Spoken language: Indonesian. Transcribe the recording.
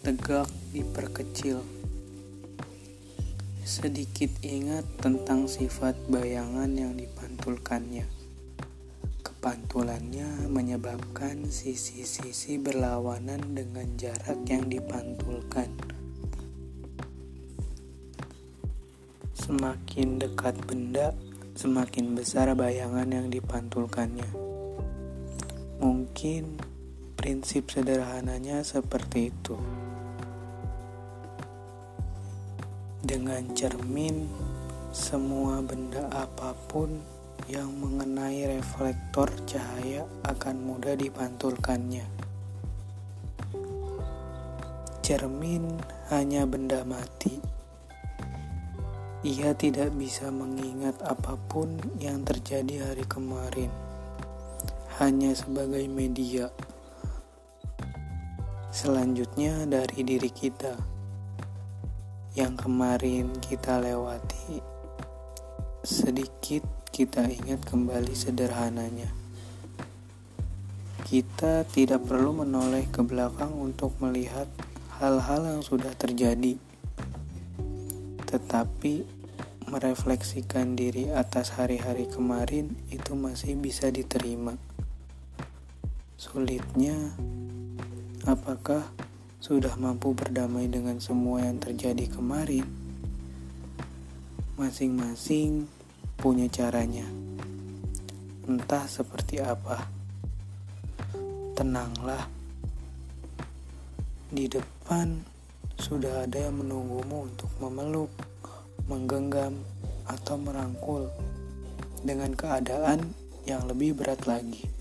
Tegak diperkecil. Sedikit ingat tentang sifat bayangan yang dipantulkannya. Kepantulannya menyebabkan sisi-sisi berlawanan dengan jarak yang dipantulkan. Semakin dekat benda, semakin besar bayangan yang dipantulkannya. Mungkin Prinsip sederhananya seperti itu. Dengan cermin, semua benda apa pun yang mengenai reflektor cahaya akan mudah dipantulkannya. Cermin hanya benda mati. Ia tidak bisa mengingat apa pun yang terjadi hari kemarin, hanya sebagai media. Selanjutnya dari diri kita yang kemarin kita lewati, sedikit kita ingat kembali sederhananya. Kita tidak perlu menoleh ke belakang untuk melihat hal-hal yang sudah terjadi, tetapi merefleksikan diri atas hari-hari kemarin itu masih bisa diterima. Sulitnya, Apakah sudah mampu berdamai dengan semua yang terjadi kemarin? Masing-masing punya caranya. Entah seperti apa. Tenanglah. Di depan sudah ada yang menunggumu untuk memeluk, menggenggam, atau merangkul dengan keadaan yang lebih berat lagi.